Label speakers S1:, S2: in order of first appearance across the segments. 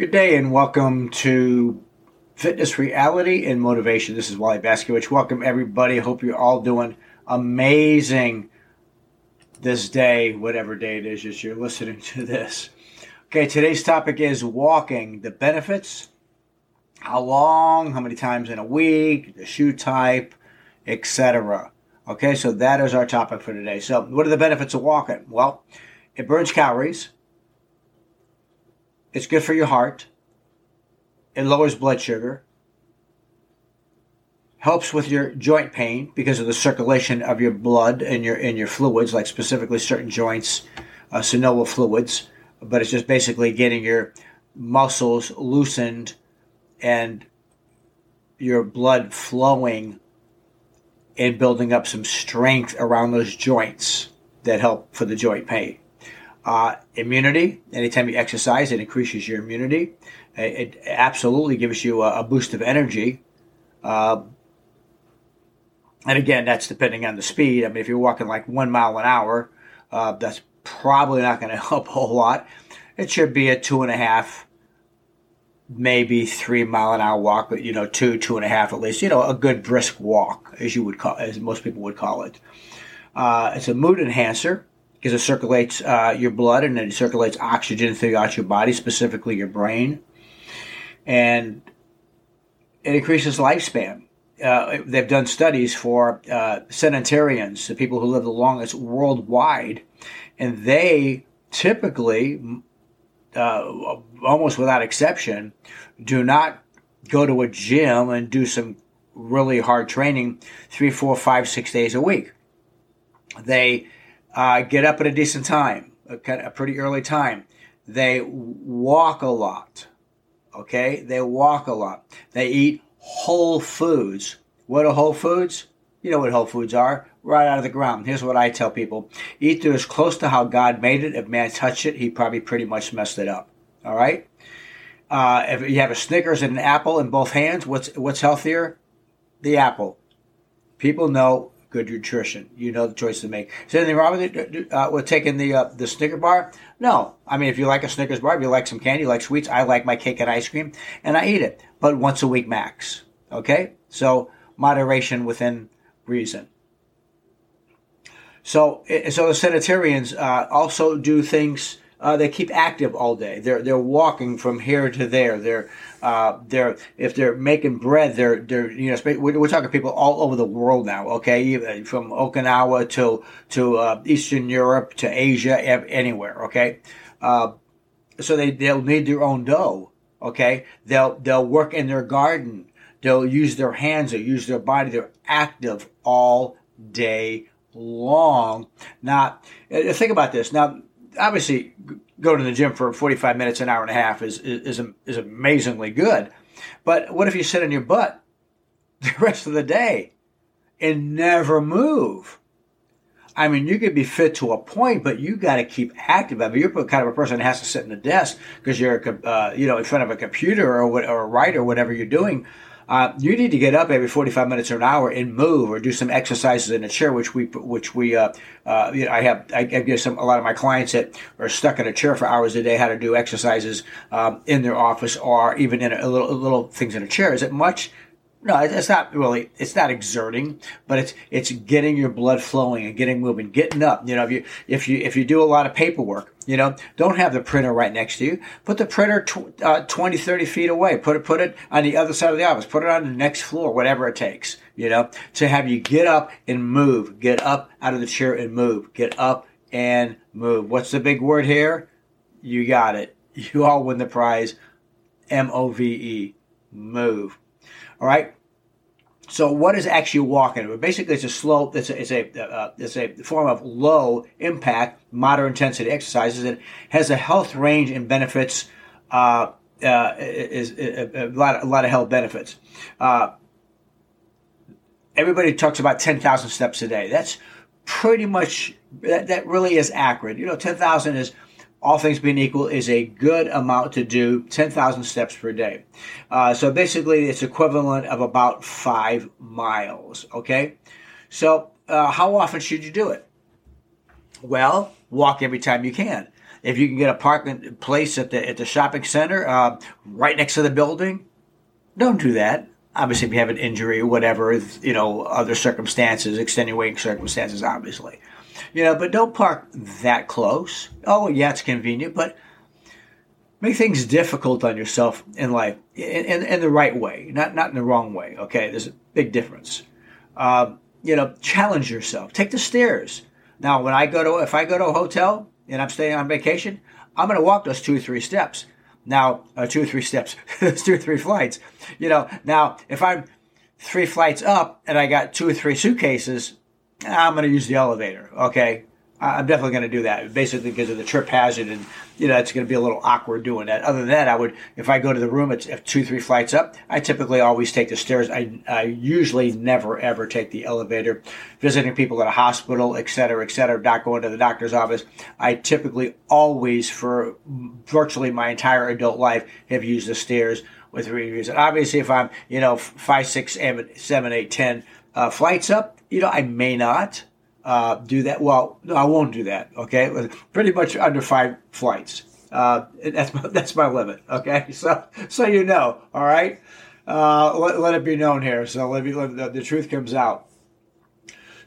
S1: Good day and welcome to Fitness Reality and Motivation. This is Wally Baskowicz. Welcome everybody. Hope you're all doing amazing this day, whatever day it is as you're listening to this. Okay, today's topic is walking, the benefits, how long, how many times in a week, the shoe type, etc. Okay, so that is our topic for today. So, what are the benefits of walking? Well, it burns calories it's good for your heart. It lowers blood sugar. Helps with your joint pain because of the circulation of your blood and your and your fluids, like specifically certain joints, uh, synovial fluids. But it's just basically getting your muscles loosened and your blood flowing and building up some strength around those joints that help for the joint pain. Uh, immunity, anytime you exercise, it increases your immunity. It, it absolutely gives you a, a boost of energy. Uh, and again, that's depending on the speed. I mean, if you're walking like one mile an hour, uh, that's probably not going to help a whole lot. It should be a two and a half, maybe three mile an hour walk, but you know, two, two and a half at least. You know, a good brisk walk, as you would call, as most people would call it. Uh, it's a mood enhancer because it circulates uh, your blood and it circulates oxygen throughout your body, specifically your brain, and it increases lifespan. Uh, they've done studies for uh, centenarians, the people who live the longest worldwide, and they typically, uh, almost without exception, do not go to a gym and do some really hard training three, four, five, six days a week. They uh, get up at a decent time, a, pretty early time. They walk a lot. Okay, they walk a lot. They eat whole foods. What are whole foods? You know what whole foods are, right out of the ground. Here's what I tell people: eat to as close to how God made it. If man touched it, he probably pretty much messed it up. All right. Uh, if you have a Snickers and an apple in both hands, what's what's healthier? The apple. People know good nutrition. You know the choice to make. Is there anything wrong with it? Uh, with taking the uh, the Snicker bar? No. I mean, if you like a Snickers bar, if you like some candy, you like sweets, I like my cake and ice cream, and I eat it, but once a week max. Okay, so moderation within reason. So, so the centenarians uh, also do things uh, they keep active all day. They're they're walking from here to there. They're uh, they're if they're making bread, they're they're you know we're, talking people all over the world now. Okay, from Okinawa to to uh, Eastern Europe to Asia, anywhere. Okay, uh, so they they'll knead their own dough. Okay, they'll they'll work in their garden. They'll use their hands. They'll use their body. They're active all day long. Now, uh, think about this. Now, obviously go to the gym for 45 minutes, an hour and a half is, is, is amazingly good. But what if you sit on your butt the rest of the day and never move? I mean, you could be fit to a point, but you got to keep active. I mean, you're kind of a person that has to sit in a desk because you're, uh, you know, in front of a computer or, or a writer, whatever you're doing uh, you need to get up every 45 minutes or an hour and move or do some exercises in a chair, which we, which we, uh, uh, you know, I have, I, give some, a lot of my clients that are stuck in a chair for hours a day how to do exercises, um, in their office or even in a, a little, little things in a chair. Is it much? No, it's not really. It's not exerting, but it's it's getting your blood flowing and getting moving, getting up. You know, if you if you if you do a lot of paperwork, you know, don't have the printer right next to you. Put the printer tw- uh, 20, 30 feet away. Put it put it on the other side of the office. Put it on the next floor, whatever it takes. You know, to have you get up and move, get up out of the chair and move, get up and move. What's the big word here? You got it. You all win the prize. M O V E. Move. All right. So what is actually walking? But basically, it's a slow. It's a it's a, uh, it's a form of low impact, moderate intensity exercises. It has a health range and benefits. Uh, uh, is, is, a lot a lot of health benefits. Uh, everybody talks about ten thousand steps a day. That's pretty much that, that really is accurate. You know, ten thousand is all things being equal, is a good amount to do 10,000 steps per day. Uh, so basically, it's equivalent of about five miles. Okay. So, uh, how often should you do it? Well, walk every time you can. if you can get a parking place at the at the shopping center uh, right next to the building, don't do that. Obviously, if you have an injury or whatever, you know, other circumstances, extenuating circumstances, obviously, you know, but don't park that close. Oh, yeah, it's convenient, but make things difficult on yourself in life in, in, in, the right way, not not in the wrong way. Okay, there's a big difference. Uh, you know, challenge yourself. Take the stairs. Now, when I go to if I go to a hotel and I'm staying on vacation, I'm going to walk those two or three steps. Now, uh, two or three steps, two or three flights. You know, now if I'm three flights up and I got two or three suitcases, I'm going to use the elevator. Okay, I'm definitely going to do that, basically because of the trip hazard, and you know it's going to be a little awkward doing that. Other than that, I would, if I go to the room, it's two, three flights up. I typically always take the stairs. I, I usually never ever take the elevator. Visiting people at a hospital, et cetera, et cetera, not going to the doctor's office. I typically always, for virtually my entire adult life, have used the stairs with reviews. And obviously, if I'm, you know, five, six, seven, eight, ten uh, flights up, you know, I may not uh, do that. Well, no, I won't do that. Okay, pretty much under five flights. Uh, that's my, that's my limit. Okay, so so you know. All right, uh, let, let it be known here. So let me let the, the truth comes out.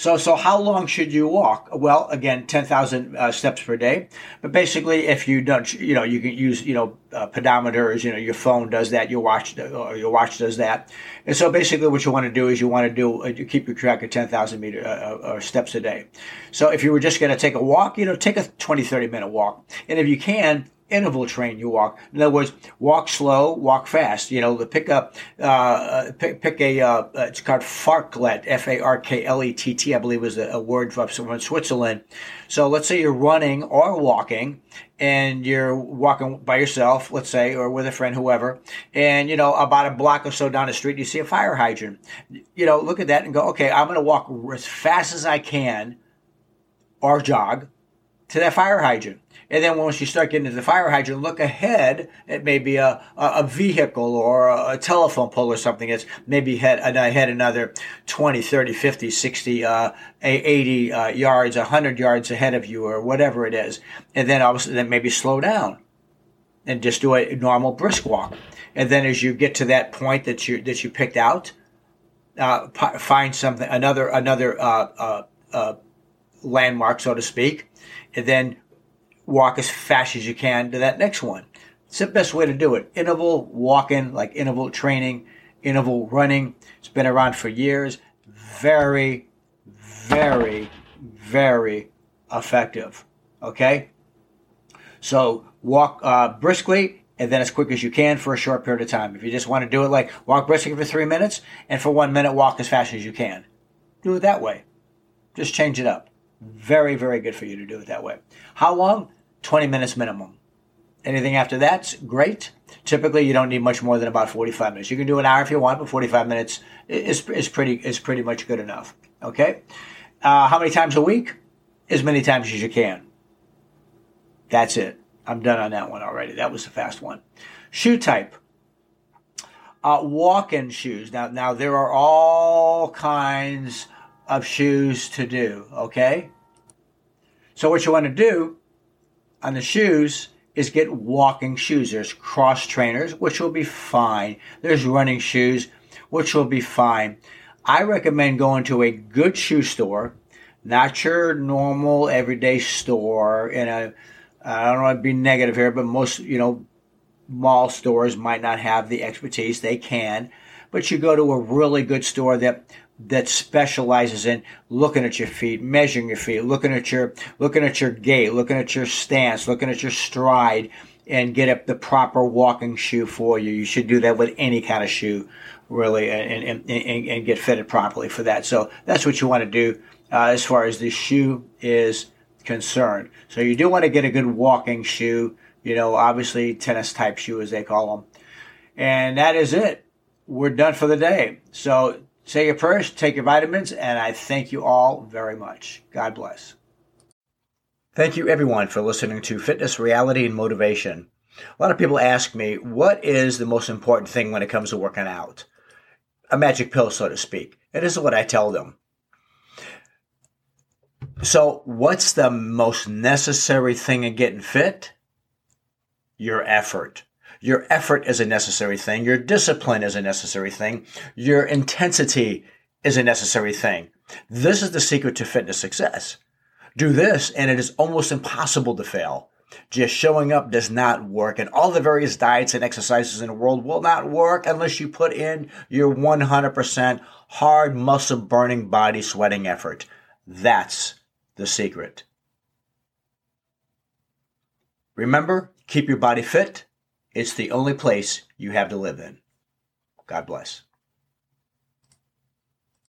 S1: So, so how long should you walk? Well, again, 10,000 uh, steps per day. But basically, if you don't, you know, you can use, you know, uh, pedometers, you know, your phone does that, your watch, or your watch does that. And so basically what you want to do is you want to do, uh, you keep your track of 10,000 meter, uh, uh, steps a day. So if you were just going to take a walk, you know, take a 20, 30 minute walk. And if you can, interval train you walk. In other words, walk slow, walk fast. You know, the pick up, uh, pick, pick a, uh, it's called Farklet, F-A-R-K-L-E-T-T, I believe was a, a word from Switzerland. So let's say you're running or walking and you're walking by yourself, let's say, or with a friend, whoever, and you know, about a block or so down the street, you see a fire hydrant. You know, look at that and go, okay, I'm going to walk as fast as I can or jog to that fire hydrant. And then once you start getting to the fire hydrant, look ahead. It may be a, a, vehicle or a, telephone pole or something that's maybe head, ahead another 20, 30, 50, 60, uh, 80 uh, yards, 100 yards ahead of you or whatever it is. And then obviously then maybe slow down and just do a normal brisk walk. And then as you get to that point that you, that you picked out, uh, find something, another, another, uh, uh, uh, landmark, so to speak, and then walk as fast as you can to that next one. It's the best way to do it. Interval walking, like interval training, interval running. It's been around for years. Very, very, very effective. Okay? So walk uh, briskly and then as quick as you can for a short period of time. If you just want to do it like walk briskly for three minutes and for one minute walk as fast as you can. Do it that way. Just change it up. Very, very good for you to do it that way. How long? 20 minutes minimum. Anything after that's great. Typically, you don't need much more than about 45 minutes. You can do an hour if you want, but 45 minutes is, is, pretty, is pretty much good enough. Okay? Uh, how many times a week? As many times as you can. That's it. I'm done on that one already. That was a fast one. Shoe type. Uh, walk-in shoes. Now, now there are all kinds of shoes to do. Okay. So what you want to do on the shoes is get walking shoes. There's cross trainers, which will be fine. There's running shoes, which will be fine. I recommend going to a good shoe store, not your normal everyday store. In a, I don't want to be negative here, but most you know, mall stores might not have the expertise. They can, but you go to a really good store that that specializes in looking at your feet, measuring your feet, looking at your looking at your gait, looking at your stance, looking at your stride, and get up the proper walking shoe for you. You should do that with any kind of shoe, really, and and, and, and get fitted properly for that. So that's what you want to do uh, as far as the shoe is concerned. So you do want to get a good walking shoe. You know, obviously tennis type shoe as they call them, and that is it. We're done for the day. So Say your prayers, take your vitamins, and I thank you all very much. God bless. Thank you, everyone, for listening to Fitness, Reality, and Motivation. A lot of people ask me, what is the most important thing when it comes to working out? A magic pill, so to speak. It is what I tell them. So, what's the most necessary thing in getting fit? Your effort. Your effort is a necessary thing. Your discipline is a necessary thing. Your intensity is a necessary thing. This is the secret to fitness success. Do this and it is almost impossible to fail. Just showing up does not work and all the various diets and exercises in the world will not work unless you put in your 100% hard muscle burning body sweating effort. That's the secret. Remember, keep your body fit it's the only place you have to live in. God bless.